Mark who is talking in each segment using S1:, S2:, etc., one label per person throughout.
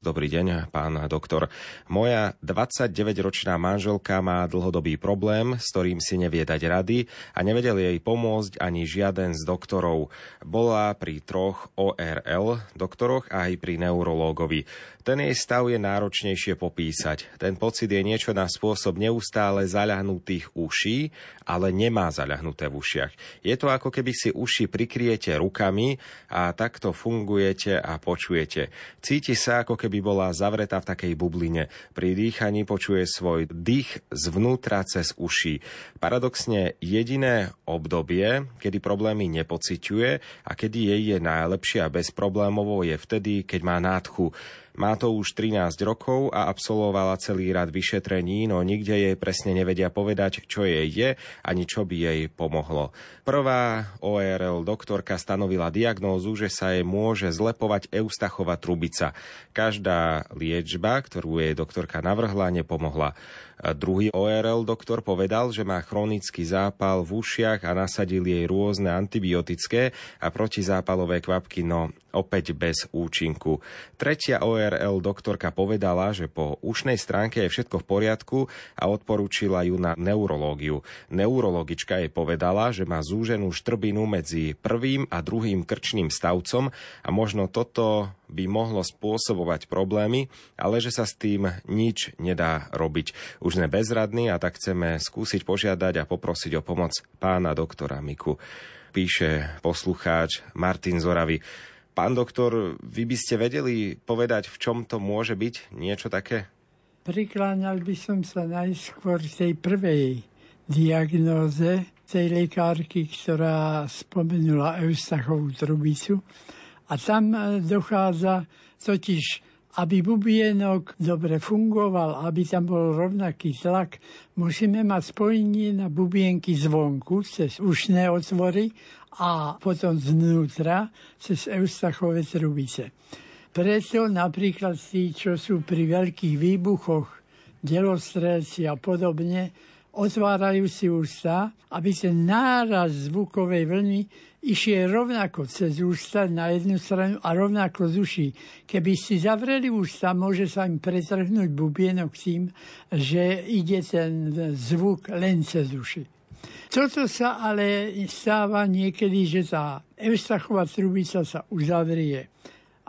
S1: Dobrý deň, pán doktor. Moja 29-ročná manželka má dlhodobý problém, s ktorým si nevie dať rady a nevedel jej pomôcť ani žiaden z doktorov. Bola pri troch ORL doktoroch a aj pri neurológovi. Ten jej stav je náročnejšie popísať. Ten pocit je niečo na spôsob neustále zaľahnutých uší, ale nemá zaľahnuté v ušiach. Je to ako keby si uši prikriete rukami a takto fungujete a počujete. Cíti sa ako keby keby bola zavretá v takej bubline. Pri dýchaní počuje svoj dých zvnútra cez uši. Paradoxne jediné obdobie, kedy problémy nepociťuje a kedy jej je najlepšie a bezproblémovo je vtedy, keď má nádchu. Má to už 13 rokov a absolvovala celý rad vyšetrení, no nikde jej presne nevedia povedať, čo jej je ani čo by jej pomohlo. Prvá ORL doktorka stanovila diagnózu, že sa jej môže zlepovať eustachová trubica. Každá liečba, ktorú jej doktorka navrhla, nepomohla. A druhý ORL doktor povedal, že má chronický zápal v ušiach a nasadil jej rôzne antibiotické a protizápalové kvapky, no opäť bez účinku. Tretia ORL doktorka povedala, že po ušnej stránke je všetko v poriadku a odporúčila ju na neurológiu. Neurologička jej povedala, že má zúženú štrbinu medzi prvým a druhým krčným stavcom a možno toto by mohlo spôsobovať problémy, ale že sa s tým nič nedá robiť. Už sme bezradní a tak chceme skúsiť požiadať a poprosiť o pomoc pána doktora Miku. Píše poslucháč Martin Zoravy. Pán doktor, vy by ste vedeli povedať, v čom to môže byť niečo také?
S2: Prikláňal by som sa najskôr tej prvej diagnóze tej lekárky, ktorá spomenula Eustachovú trubicu a tam e, dochádza totiž, aby bubienok dobre fungoval, aby tam bol rovnaký tlak, musíme mať spojenie na bubienky zvonku, cez ušné otvory a potom znútra, cez eustachové trubice. Preto napríklad tí, čo sú pri veľkých výbuchoch, delostrelci a podobne, otvárajú si ústa, aby ten náraz zvukovej vlny išiel rovnako cez ústa na jednu stranu a rovnako z uší. Keby si zavreli ústa, môže sa im pretrhnúť bubienok tým, že ide ten zvuk len cez uši. Toto sa ale stáva niekedy, že tá Eustachová trubica sa uzavrie.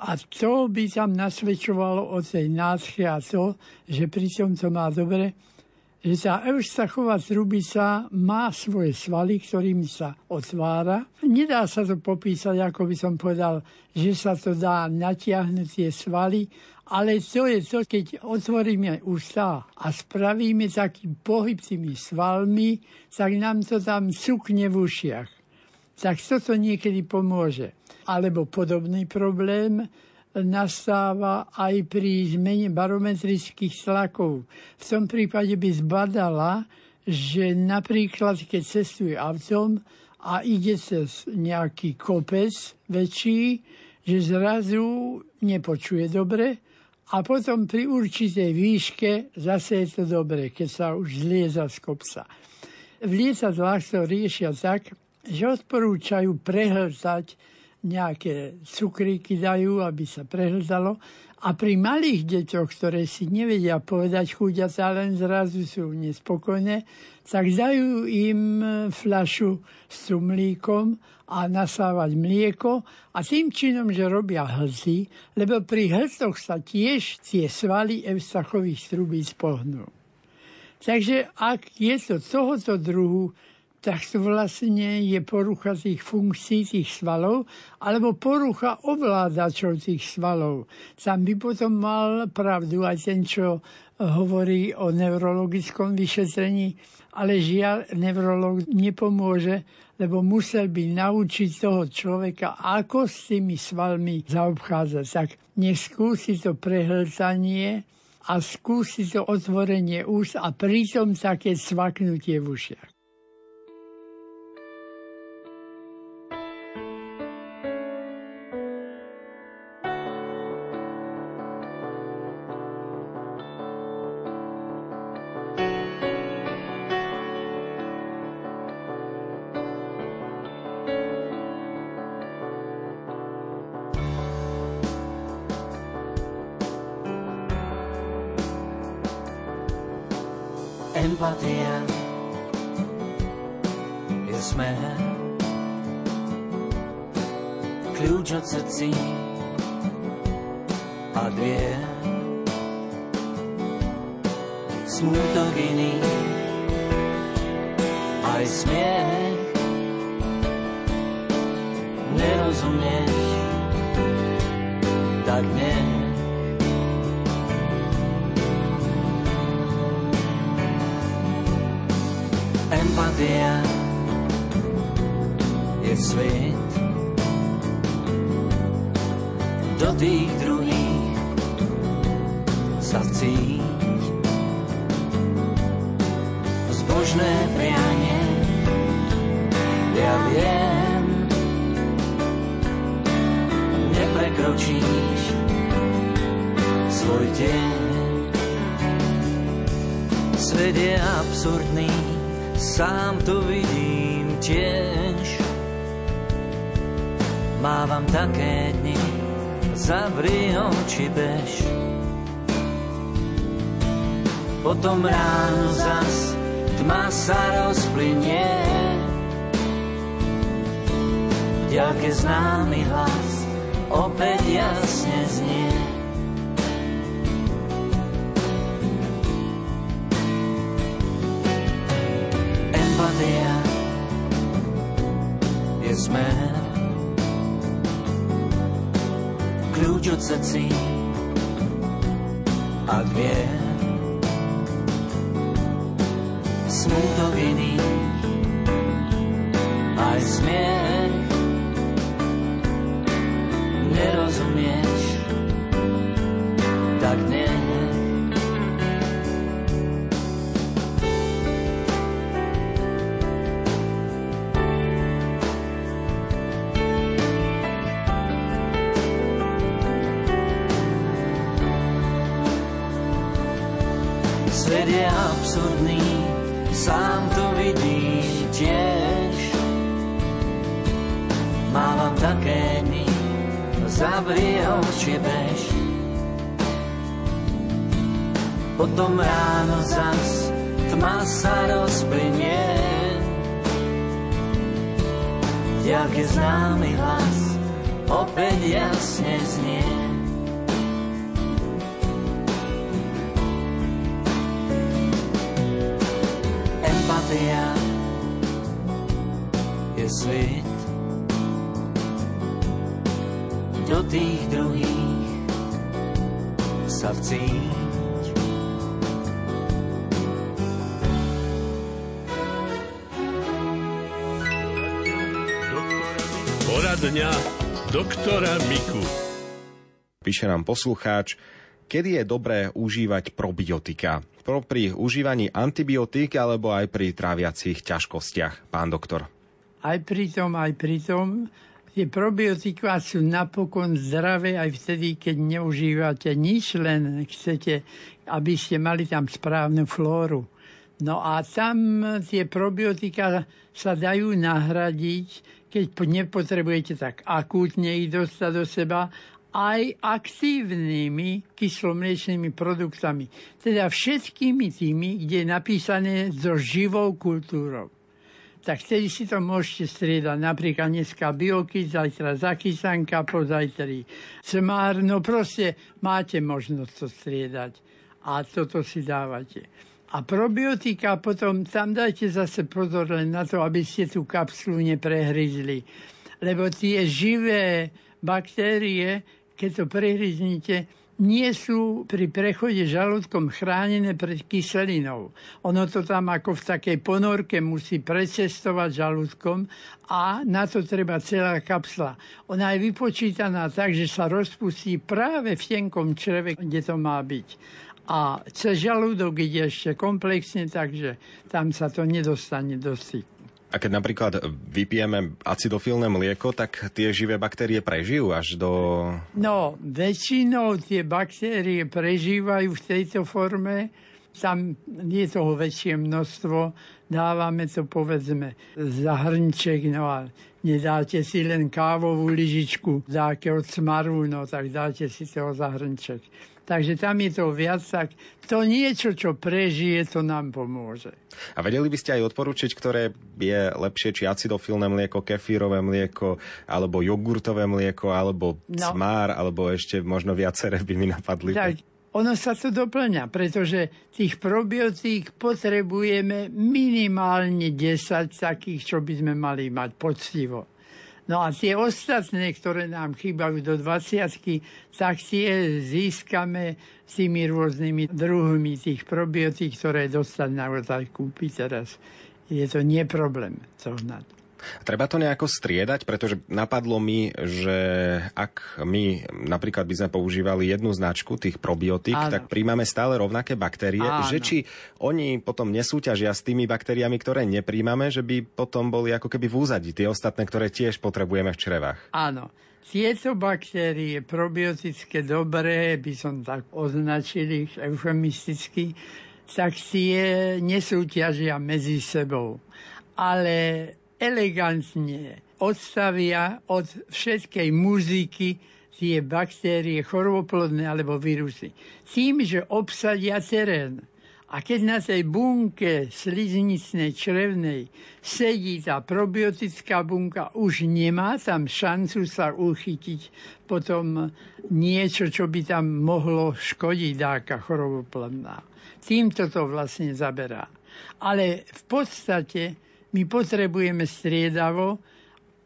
S2: A to by tam nasvedčovalo o tej nádche a to, že pritom to má dobre, že tá Eustachová trubica má svoje svaly, ktorými sa otvára. Nedá sa to popísať, ako by som povedal, že sa to dá natiahnuť tie svaly, ale to je to, keď otvoríme ústa a spravíme taký pohyb tými svalmi, tak nám to tam cukne v ušiach. Tak toto niekedy pomôže. Alebo podobný problém, nastáva aj pri zmene barometrických tlakov. V tom prípade by zbadala, že napríklad keď cestuje autom a ide cez nejaký kopec väčší, že zrazu nepočuje dobre a potom pri určitej výške zase je to dobre, keď sa už zlieza z kopca. V lietadlách to riešia tak, že odporúčajú prehltať nejaké cukríky dajú, aby sa prehľadalo. A pri malých deťoch, ktoré si nevedia povedať chuďaca, len zrazu sú nespokojné, tak dajú im fľašu s cumlíkom a nasávať mlieko a tým činom, že robia hlzy, lebo pri hlzoch sa tiež tie svaly Evstachových trubíc pohnú. Takže ak je to tohoto druhu, tak to vlastne je porucha tých funkcií tých svalov alebo porucha ovládačov tých svalov. Tam by potom mal pravdu aj ten, čo hovorí o neurologickom vyšetrení, ale žiaľ, neurolog nepomôže, lebo musel by naučiť toho človeka, ako s tými svalmi zaobchádzať. Tak nech skúsi to prehltanie a skúsi to otvorenie úst a pritom také svaknutie v ušiach.
S3: Sa vcíť zbožné prianie ja viem neprekročíš svoj deň svet je absurdný sám to vidím tiež. Mávam také dni, zavri oči bež. Potom ráno zas tma sa rozplynie. Ďalke známy hlas opäť jasne znie. empatia je smer. Kľúč od srdcí a dvier. Potom ráno zas tma sa rozplynie. Ďalke známy hlas opäť jasne znie.
S4: Poradňa doktora Miku.
S1: Píše nám poslucháč, kedy je dobré užívať probiotika? Pri užívaní antibiotík alebo aj pri tráviacich ťažkostiach, pán doktor?
S2: Aj pri tom, aj pri tom. Tie probiotika sú napokon zdravé aj vtedy, keď neužívate nič, len chcete, aby ste mali tam správnu flóru. No a tam tie probiotika sa dajú nahradiť, keď nepotrebujete tak akútne ich dostať do seba, aj aktívnymi kyslomliečnými produktami. Teda všetkými tými, kde je napísané so živou kultúrou. Tak vtedy si to môžete striedať. Napríklad dneska bioky, zajtra zakysanka, pozajtri cmár. No proste máte možnosť to striedať. A toto si dávate. A probiotika potom tam dajte zase pozor len na to, aby ste tú kapsulu neprehryzli. Lebo tie živé baktérie, keď to prehryznite, nie sú pri prechode žalúdkom chránené pred kyselinou. Ono to tam ako v takej ponorke musí precestovať žalúdkom a na to treba celá kapsla. Ona je vypočítaná tak, že sa rozpustí práve v tenkom čreve, kde to má byť. A cez žalúdok ide ešte komplexne, takže tam sa to nedostane do styku.
S1: A keď napríklad vypijeme acidofilné mlieko, tak tie živé baktérie prežijú až do...
S2: No, väčšinou tie baktérie prežívajú v tejto forme, Tam je toho väčšie množstvo, dávame to povedzme za hrnček, no a nedáte si len kávovú lyžičku dáke od smaru, no tak dáte si toho za hrnček. Takže tam je to viac, tak to niečo, čo prežije, to nám pomôže.
S1: A vedeli by ste aj odporučiť, ktoré je lepšie, či acidofilné mlieko, kefírové mlieko, alebo jogurtové mlieko, alebo no. cmár, alebo ešte možno viaceré by mi napadli.
S2: Tak, ono sa to doplňa, pretože tých probiotík potrebujeme minimálne 10 takých, čo by sme mali mať poctivo. No a tie ostatné, ktoré nám chýbajú do 20 tak tie získame s tými rôznymi druhmi tých probiotík, ktoré dostať naozaj kúpiť teraz. Je to neproblém zohnať.
S1: Treba to nejako striedať, pretože napadlo mi, že ak my napríklad by sme používali jednu značku tých probiotík, Áno. tak príjmame stále rovnaké baktérie, Áno. že či oni potom nesúťažia s tými baktériami, ktoré nepríjmame, že by potom boli ako keby v úzadi tie ostatné, ktoré tiež potrebujeme v črevách.
S2: Áno. Tieto baktérie probiotické dobré, by som tak označil ich eufemisticky, tak tie nesúťažia medzi sebou. Ale elegantne odstavia od všetkej muziky tie baktérie choroboplodné alebo vírusy. Tým, že obsadia terén. A keď na tej bunke sliznicnej črevnej sedí tá probiotická bunka, už nemá tam šancu sa uchytiť potom niečo, čo by tam mohlo škodiť dáka choroboplodná. Týmto to vlastne zaberá. Ale v podstate my potrebujeme striedavo,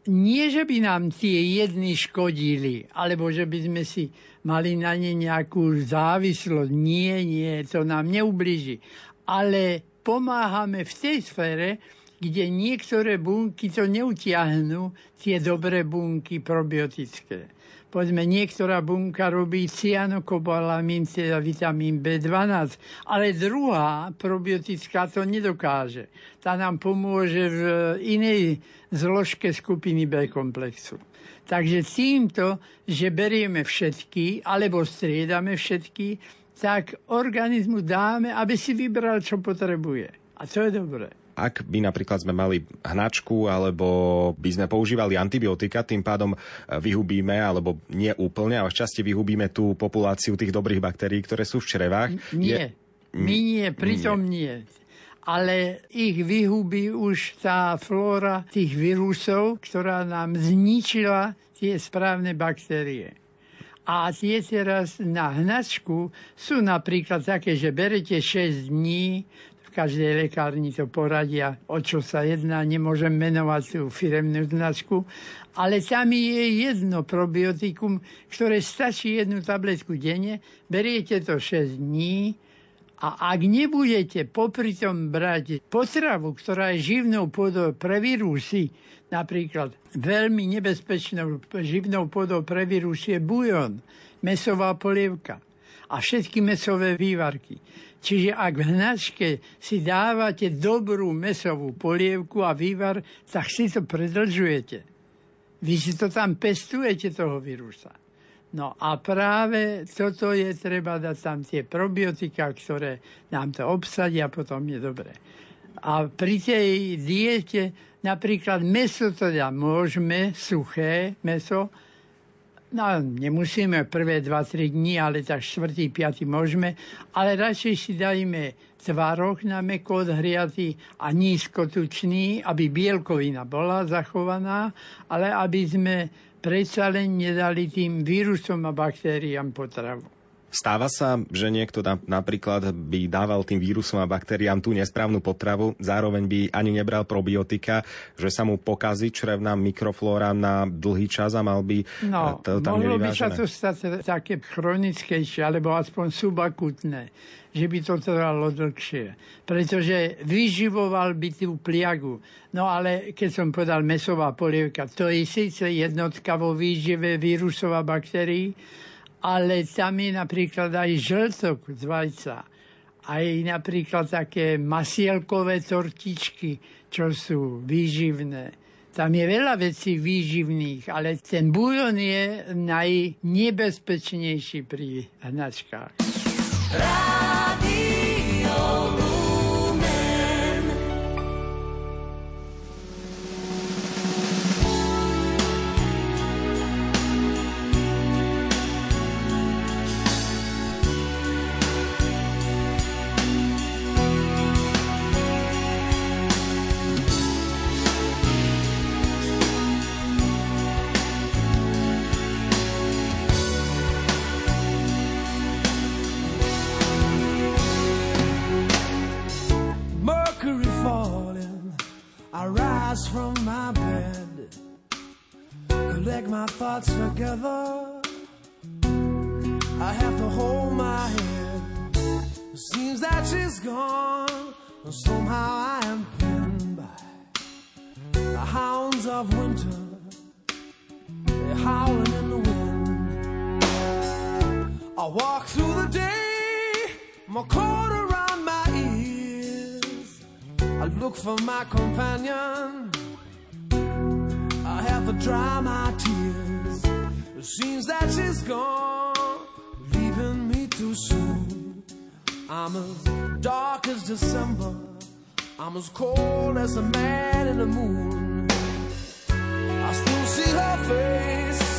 S2: nie, že by nám tie jedny škodili, alebo že by sme si mali na ne nejakú závislosť. Nie, nie, to nám neubliží. Ale pomáhame v tej sfére, kde niektoré bunky to neutiahnú, tie dobré bunky probiotické povedzme, niektorá bunka robí cyanokobalamín, teda vitamín B12, ale druhá probiotická to nedokáže. Tá nám pomôže v inej zložke skupiny B komplexu. Takže týmto, že berieme všetky, alebo striedame všetky, tak organizmu dáme, aby si vybral, čo potrebuje. A to je dobré
S1: ak by napríklad sme mali hnačku alebo by sme používali antibiotika, tým pádom e, vyhubíme, alebo nie úplne, ale šťastie vyhubíme tú populáciu tých dobrých baktérií, ktoré sú v črevách.
S2: Nie, je... my nie, pritom nie. nie ale ich vyhubí už tá flóra tých vírusov, ktorá nám zničila tie správne baktérie. A tie teraz na hnačku sú napríklad také, že berete 6 dní, každej lekárni to poradia, o čo sa jedná, nemôžem menovať tú firemnú značku, ale tam je jedno probiotikum, ktoré stačí jednu tabletku denne, beriete to 6 dní a ak nebudete popri tom brať potravu, ktorá je živnou pôdou pre vírusy, napríklad veľmi nebezpečnou živnou pôdou pre vírus je bujon, mesová polievka a všetky mesové vývarky. Čiže ak v hnačke si dávate dobrú mesovú polievku a vývar, tak si to predlžujete. Vy si to tam pestujete, toho vírusa. No a práve toto je treba dať tam tie probiotika, ktoré nám to obsadia, potom je dobré. A pri tej diete napríklad meso teda môžeme, suché meso, No, nemusíme prvé 2-3 dní, ale tak 4. 5. môžeme, ale radšej si dajme tvarok na meko odhriatý a nízkotučný, aby bielkovina bola zachovaná, ale aby sme predsa len nedali tým vírusom a baktériám potravu.
S1: Stáva sa, že niekto na, napríklad by dával tým vírusom a baktériám tú nesprávnu potravu, zároveň by ani nebral probiotika, že sa mu pokazí črevná mikroflóra na dlhý čas a mal by
S2: no, to tam mohlo by sa to stať také chronickejšie, alebo aspoň subakutné, že by to trvalo dlhšie. Pretože vyživoval by tú pliagu. No ale keď som povedal mesová polievka, to je síce jednotka vo výžive vírusov a baktérií, ale tam je napríklad aj žltok z vajca, aj napríklad také masielkové tortičky, čo sú výživné. Tam je veľa vecí výživných, ale ten bujon je najnebezpečnejší pri hnačkách. Rádio
S5: walk through the day, my coat around my ears. I look for my companion. I have to dry my tears. It seems that she's gone, leaving me too soon. I'm as dark as December. I'm as cold as a man in the moon. I still see her face,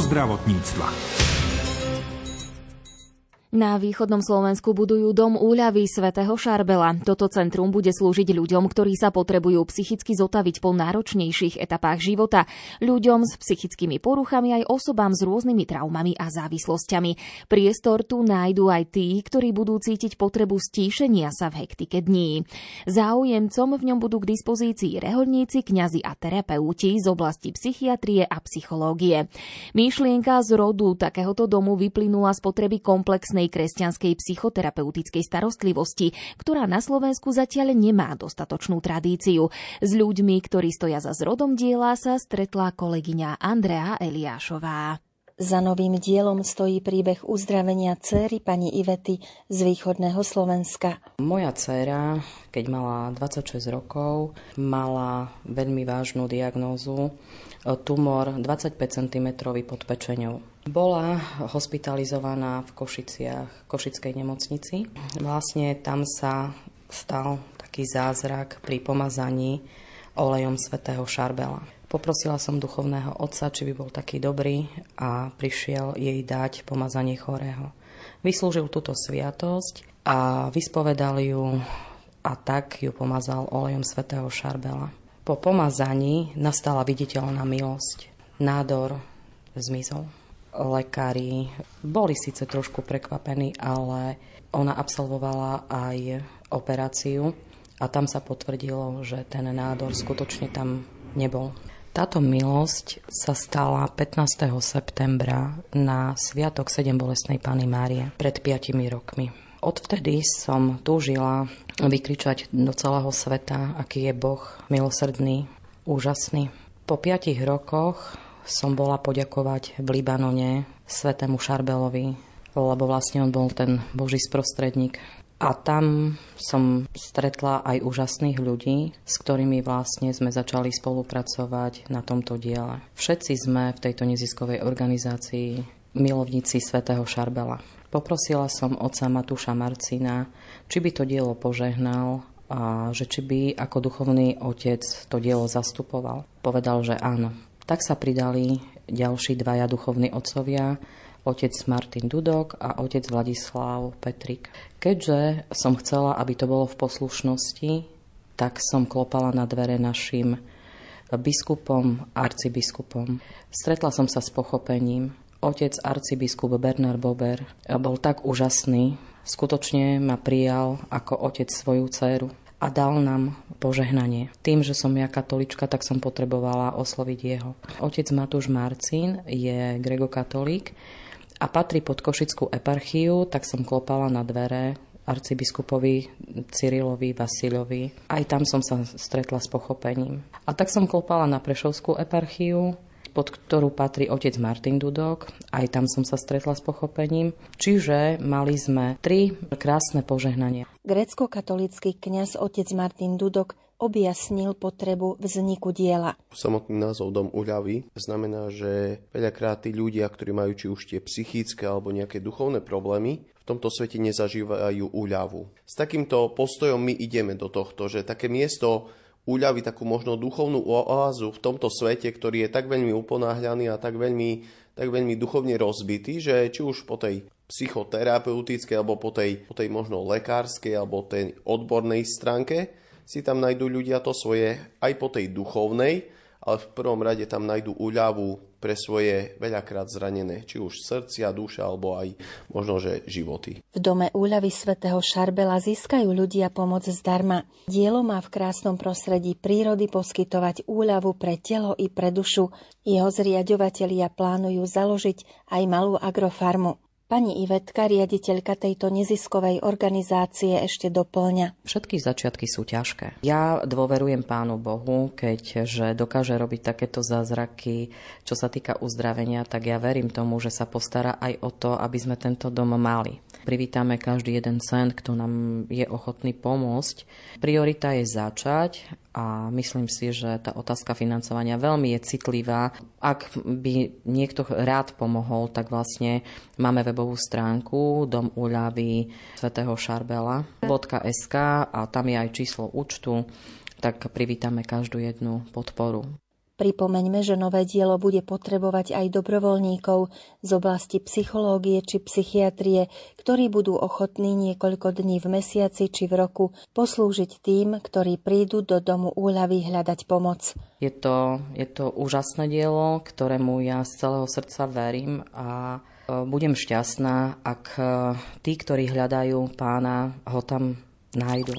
S6: zo zdravotníctva.
S7: Na východnom Slovensku budujú dom úľavy svätého Šarbela. Toto centrum bude slúžiť ľuďom, ktorí sa potrebujú psychicky zotaviť po náročnejších etapách života. Ľuďom s psychickými poruchami aj osobám s rôznymi traumami a závislosťami. Priestor tu nájdú aj tí, ktorí budú cítiť potrebu stíšenia sa v hektike dní. Záujemcom v ňom budú k dispozícii reholníci, kňazi a terapeuti z oblasti psychiatrie a psychológie. Myšlienka z rodu takéhoto domu vyplynula z potreby komplexnej kresťanskej psychoterapeutickej starostlivosti, ktorá na Slovensku zatiaľ nemá dostatočnú tradíciu. S ľuďmi, ktorí stoja za zrodom diela, sa stretla kolegyňa Andrea Eliášová.
S8: Za novým dielom stojí príbeh uzdravenia céry pani Ivety z východného Slovenska.
S9: Moja dcéra, keď mala 26 rokov, mala veľmi vážnu diagnózu tumor 25 cm pod pečenou. Bola hospitalizovaná v Košiciach, Košickej nemocnici. Vlastne tam sa stal taký zázrak pri pomazaní olejom svätého Šarbela. Poprosila som duchovného otca, či by bol taký dobrý a prišiel jej dať pomazanie chorého. Vyslúžil túto sviatosť a vyspovedal ju a tak ju pomazal olejom svätého Šarbela. Po pomazaní nastala viditeľná milosť. Nádor zmizol. Lekári boli síce trošku prekvapení, ale ona absolvovala aj operáciu a tam sa potvrdilo, že ten nádor skutočne tam nebol. Táto milosť sa stala 15. septembra na Sviatok 7 bolestnej Pany Márie pred 5 rokmi. Odvtedy som túžila vykričať do celého sveta, aký je Boh milosrdný, úžasný. Po 5 rokoch som bola poďakovať v Libanone svetému Šarbelovi, lebo vlastne on bol ten Boží sprostredník a tam som stretla aj úžasných ľudí, s ktorými vlastne sme začali spolupracovať na tomto diele. Všetci sme v tejto neziskovej organizácii milovníci svätého Šarbela. Poprosila som otca Matúša Marcina, či by to dielo požehnal a že či by ako duchovný otec to dielo zastupoval. Povedal, že áno. Tak sa pridali ďalší dvaja duchovní otcovia, otec Martin Dudok a otec Vladislav Petrik. Keďže som chcela, aby to bolo v poslušnosti, tak som klopala na dvere našim biskupom, arcibiskupom. Stretla som sa s pochopením. Otec arcibiskup Bernard Bober bol tak úžasný, skutočne ma prijal ako otec svoju dceru a dal nám požehnanie. Tým, že som ja katolička, tak som potrebovala osloviť jeho. Otec Matúš Marcin je gregokatolík a patrí pod Košickú eparchiu, tak som klopala na dvere arcibiskupovi Cyrilovi Vasilovi. Aj tam som sa stretla s pochopením. A tak som klopala na Prešovskú eparchiu, pod ktorú patrí otec Martin Dudok. Aj tam som sa stretla s pochopením. Čiže mali sme tri krásne požehnania.
S8: Grécko-katolícky kňaz otec Martin Dudok objasnil potrebu vzniku diela.
S10: Samotný názov Dom uľavy znamená, že veľakrát tí ľudia, ktorí majú či už tie psychické alebo nejaké duchovné problémy, v tomto svete nezažívajú úľavu. S takýmto postojom my ideme do tohto, že také miesto úľavy, takú možno duchovnú oázu v tomto svete, ktorý je tak veľmi uponáhľaný a tak veľmi, tak veľmi duchovne rozbitý, že či už po tej psychoterapeutickej alebo po tej, po tej možno lekárskej alebo tej odbornej stránke, si tam nájdú ľudia to svoje aj po tej duchovnej, ale v prvom rade tam nájdú úľavu pre svoje veľakrát zranené, či už srdcia, duša, alebo aj možno, že životy.
S8: V dome úľavy svätého Šarbela získajú ľudia pomoc zdarma. Dielo má v krásnom prostredí prírody poskytovať úľavu pre telo i pre dušu. Jeho zriadovateľia plánujú založiť aj malú agrofarmu. Pani Ivetka, riaditeľka tejto neziskovej organizácie, ešte doplňa.
S9: Všetky začiatky sú ťažké. Ja dôverujem Pánu Bohu, keďže dokáže robiť takéto zázraky, čo sa týka uzdravenia, tak ja verím tomu, že sa postará aj o to, aby sme tento dom mali. Privítame každý jeden cent, kto nám je ochotný pomôcť. Priorita je začať a myslím si, že tá otázka financovania veľmi je citlivá. Ak by niekto rád pomohol, tak vlastne máme webovú stránku Dom úľavy svätého Šarbela.sk a tam je aj číslo účtu, tak privítame každú jednu podporu.
S8: Pripomeňme, že nové dielo bude potrebovať aj dobrovoľníkov z oblasti psychológie či psychiatrie, ktorí budú ochotní niekoľko dní v mesiaci či v roku poslúžiť tým, ktorí prídu do domu úľavy hľadať pomoc.
S9: Je to, je to úžasné dielo, ktorému ja z celého srdca verím a e, budem šťastná, ak e, tí, ktorí hľadajú pána, ho tam nájdu.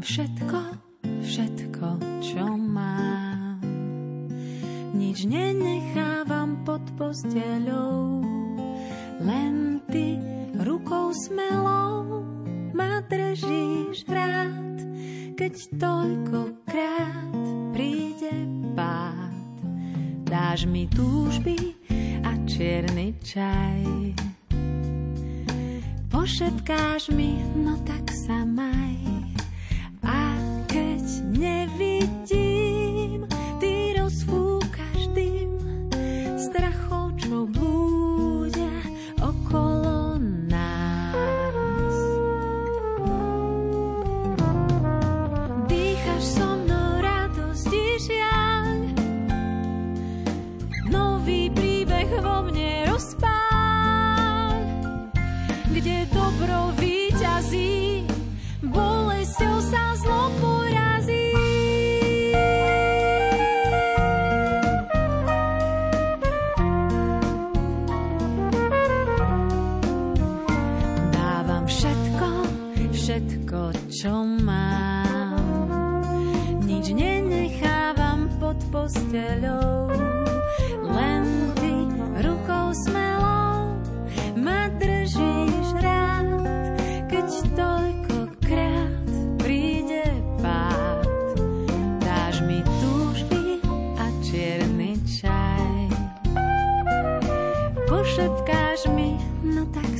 S11: Všetko, všetko, čo mám. Nič nenechávam pod posteľou, len ty rukou smelou ma držíš rád, keď toľkokrát príde pád. Dáš mi túžby a čierny čaj. Pošetkáš mi, no tak sa maj.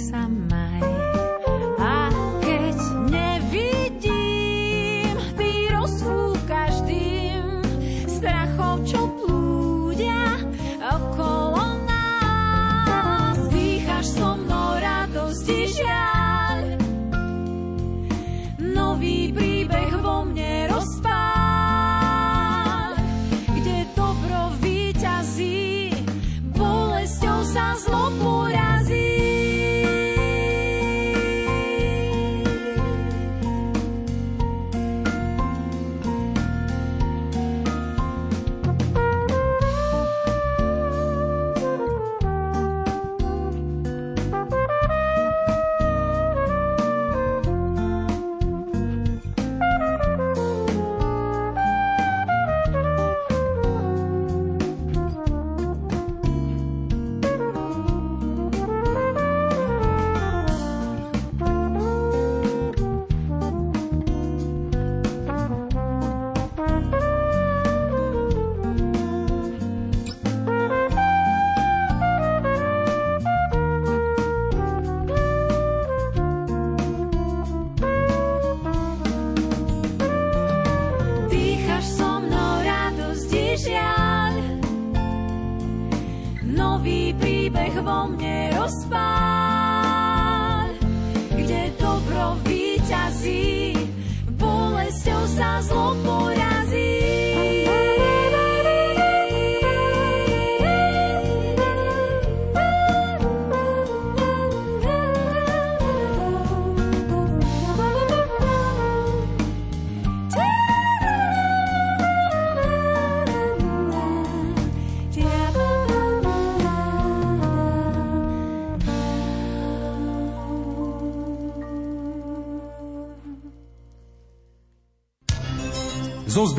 S11: Sa maj.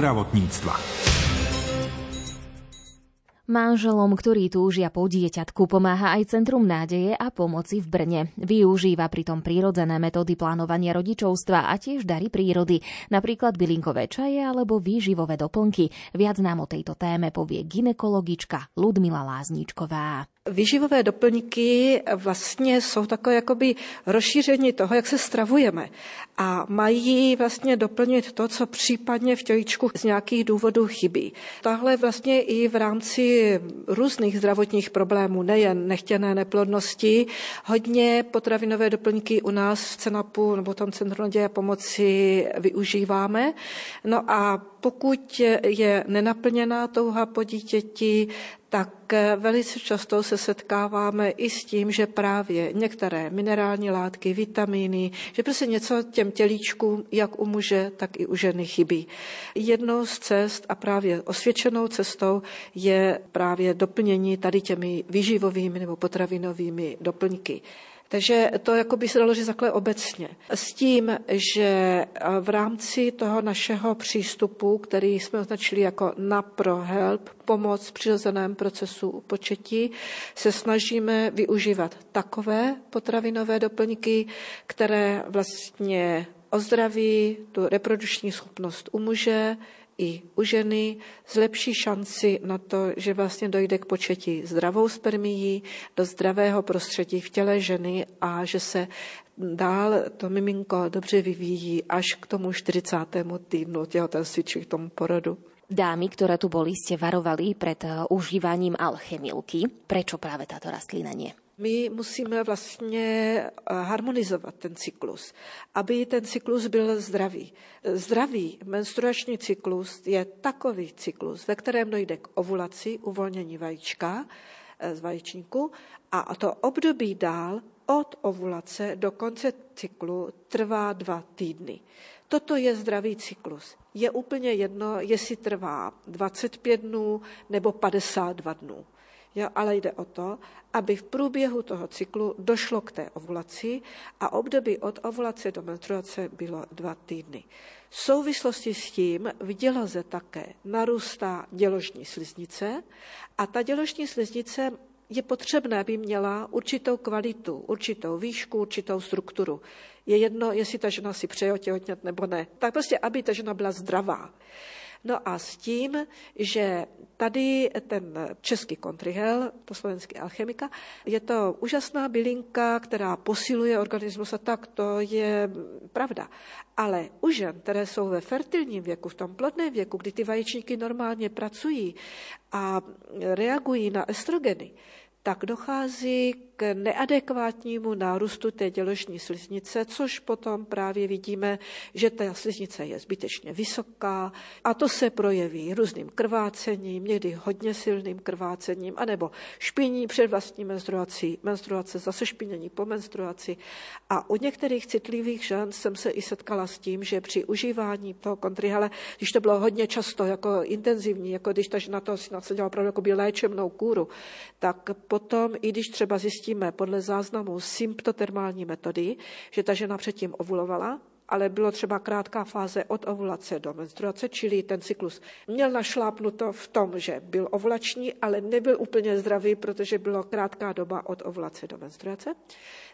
S6: Zdravotníctva.
S7: Manželom, ktorí túžia po dieťatku, pomáha aj Centrum nádeje a pomoci v Brne. Využíva pritom prírodzené metódy plánovania rodičovstva a tiež dary prírody, napríklad bylinkové čaje alebo výživové doplnky. Viac nám o tejto téme povie ginekologička Ludmila Lázničková.
S12: Vyživové doplňky vlastně jsou takové jakoby rozšíření toho, jak se stravujeme. A mají vlastně doplnit to, co případně v těličku z nějakých důvodů chybí. Tahle vlastně i v rámci různých zdravotních problémů, nejen nechtěné neplodnosti, hodně potravinové doplňky u nás v CENAPu nebo tam Centru naděje pomoci využíváme. No a pokud je nenaplněná touha po dítěti, tak velice často se setkáváme i s tím, že právě některé minerální látky, vitamíny, že prostě něco těm tělíčkům, jak u muže, tak i u ženy chybí. Jednou z cest a právě osvědčenou cestou je právě doplnění tady těmi výživovými nebo potravinovými doplňky. Takže to jako by se dalo říct takhle obecně. S tím, že v rámci toho našeho přístupu, který jsme označili jako na help, pomoc v přirozeném procesu početí, se snažíme využívat takové potravinové doplňky, které vlastně ozdraví tu reprodukční schopnost u muže, i u ženy zlepší šanci na to, že vlastně dojde k početí zdravou spermií do zdravého prostředí v těle ženy a že se dál to miminko dobře vyvíjí až k tomu 40. týdnu těhotenství, či k tomu porodu.
S7: Dámy, ktoré tu boli, ste varovali pred eh, užívaním alchemilky. Prečo práve táto rastlina nie?
S12: My musíme vlastně eh, harmonizovat ten cyklus, aby ten cyklus byl zdravý. Zdravý menstruační cyklus je takový cyklus, ve kterém dojde k ovulaci, uvolnění vajíčka eh, z vajíčníku a to období dál od ovulace do konce cyklu trvá dva týdny. Toto je zdravý cyklus. Je úplně jedno, jestli trvá 25 dnů nebo 52 dnů. Jo, ale jde o to, aby v průběhu toho cyklu došlo k té ovulaci a období od ovulace do menstruace bylo dva týdny. V souvislosti s tím v děloze také narůstá děložní sliznice a ta děložní sliznice je potřebné, aby měla určitou kvalitu, určitou výšku, určitou strukturu. Je jedno, jestli ta žena si přeje otěhotnět nebo ne. Tak prostě, aby ta žena byla zdravá. No a s tím, že tady ten český kontrihel, to slovenský alchemika, je to úžasná bylinka, která posiluje organismus a tak, to je pravda. Ale u žen, které jsou ve fertilním věku, v tom plodném věku, kdy ty vaječníky normálně pracují a reagují na estrogeny, tak dochází k neadekvátnímu nárůstu té děložní sliznice, což potom právě vidíme, že ta sliznice je zbytečně vysoká a to se projeví různým krvácením, někdy hodně silným krvácením, anebo špiní před vlastní menstruací, menstruace, zase špinění po menstruaci. A u některých citlivých žen jsem se i setkala s tím, že při užívání toho kontrihale, když to bylo hodně často jako intenzivní, jako když ta žena to nasadila opravdu jako léčebnou kůru, tak potom, i když třeba zjistíme podle záznamu symptotermální metody, že ta žena předtím ovulovala, ale bylo třeba krátká fáze od ovulace do menstruace, čili ten cyklus měl našlápnuto v tom, že byl ovulační, ale nebyl úplně zdravý, protože bylo krátká doba od ovulace do menstruace,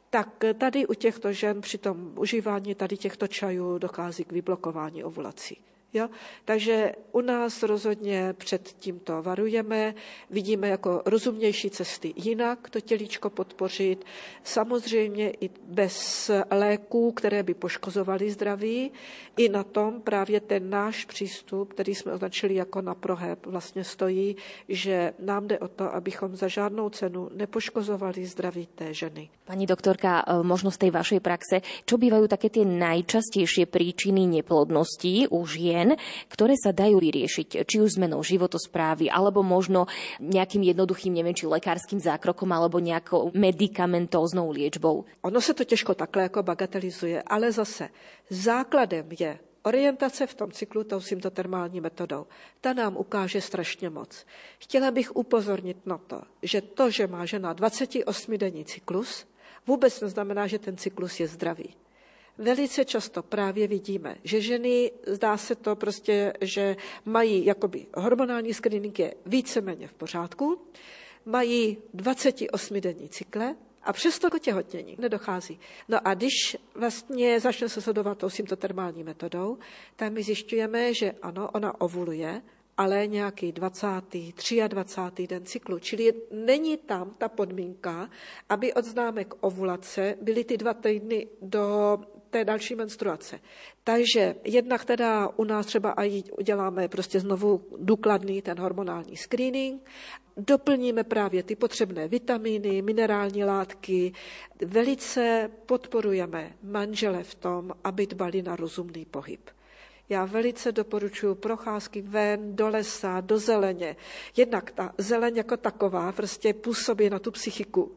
S12: tak tady u těchto žen při tom užívání tady těchto čajů dochází k vyblokování ovulací. Jo? Takže u nás rozhodně před tímto varujeme, vidíme jako rozumnější cesty jinak to tělíčko podpořit, samozřejmě i bez léků, které by poškozovaly zdraví. I na tom právě ten náš přístup, který jsme označili jako na proheb, vlastně stojí, že nám jde o to, abychom za žádnou cenu nepoškozovali zdraví té ženy.
S7: Pani doktorka, e, možno z tej vašej praxe, čo bývajú také tie najčastejšie príčiny neplodnosti u žien, žien, ktoré sa dajú vyriešiť, či už zmenou životosprávy, alebo možno nejakým jednoduchým, neviem, či lekárským zákrokom, alebo nejakou medicamentóznou liečbou.
S12: Ono se to těžko takhle jako bagatelizuje, ale zase základem je Orientace v tom cyklu tou symptotermální metodou, ta nám ukáže strašně moc. Chtěla bych upozornit na to, že to, že má žena 28-denní cyklus, vůbec neznamená, že ten cyklus je zdravý velice často právě vidíme, že ženy, zdá se to prostě, že mají jakoby hormonální screening je víceméně v pořádku, mají 28-denní cykle, a přesto k těhotnění nedochází. No a když vlastně začne se sledovat tou symptotermální metodou, tak my zjišťujeme, že ano, ona ovuluje, ale nějaký 20. 23. den cyklu. Čili není tam ta podmínka, aby od známek ovulace byly ty dva týdny do té další menstruace. Takže jednak teda u nás třeba i uděláme prostě znovu důkladný ten hormonální screening, doplníme právě ty potřebné vitamíny, minerální látky, velice podporujeme manžele v tom, aby dbali na rozumný pohyb. Já velice doporučuji procházky ven, do lesa, do zeleně. Jednak ta zeleň jako taková prostě působí na tu psychiku.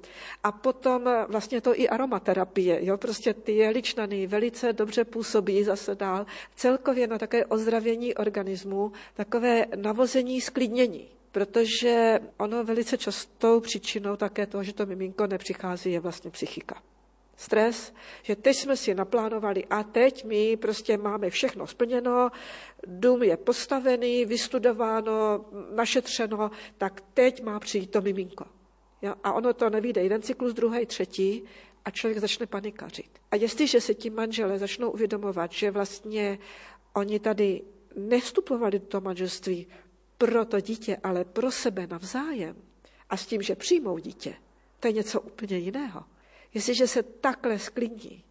S12: A potom vlastně to i aromaterapie, jo, prostě ty jeličnany velice dobře působí zase dál. Celkově na také ozdravění organismu, takové navození sklidnění protože ono velice častou příčinou také toho, že to miminko nepřichází, je vlastně psychika. Stres, že teď jsme si naplánovali a teď my prostě máme všechno splněno, dům je postavený, vystudováno, našetřeno, tak teď má přijít to miminko. Jo? A ono to nevíde jeden cyklus, druhý, třetí a člověk začne panikařit. A jestliže se ti manželé začnou uvědomovat, že vlastně oni tady nevstupovali do toho manželství pro to dítě, ale pro sebe navzájem a s tím, že přijmou dítě, to je něco úplně jiného. Jestliže se takhle sklidní,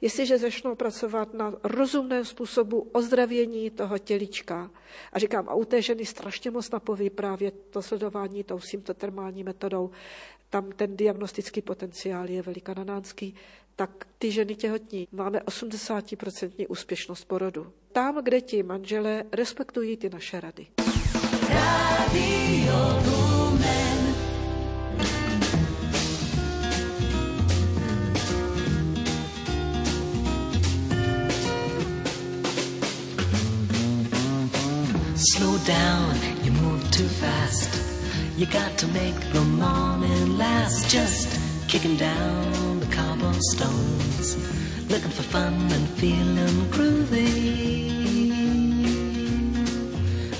S12: jestliže začnou pracovat na rozumném způsobu ozdravění toho tělička, a říkám, a u té ženy strašně moc napoví právě to sledování tou symptotermální metodou, tam ten diagnostický potenciál je velikananánský, tak ty ženy těhotní máme 80% úspěšnost porodu. Tam, kde ti manželé respektují ty naše rady. Radio
S13: slow down, you move too fast. You got to make the morning last. Just kicking down the cobblestones, looking for fun and feeling groovy.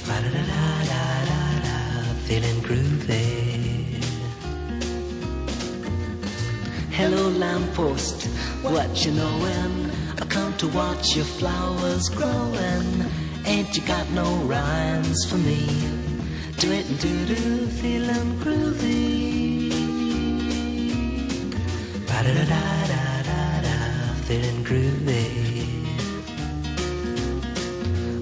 S13: Da da da da da da, feeling groovy. Hello, lamppost, what you knowin'? I come to watch your flowers growing. Ain't you got no rhymes for me? Do it and do do, feeling groovy. Ba da da da da da da, feeling groovy.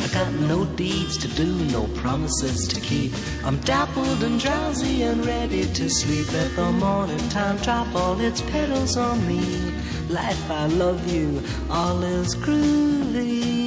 S13: I got no deeds to do, no promises to keep. I'm dappled and drowsy and ready to sleep. Let the morning time drop all its petals on me. Life, I love you, all is groovy.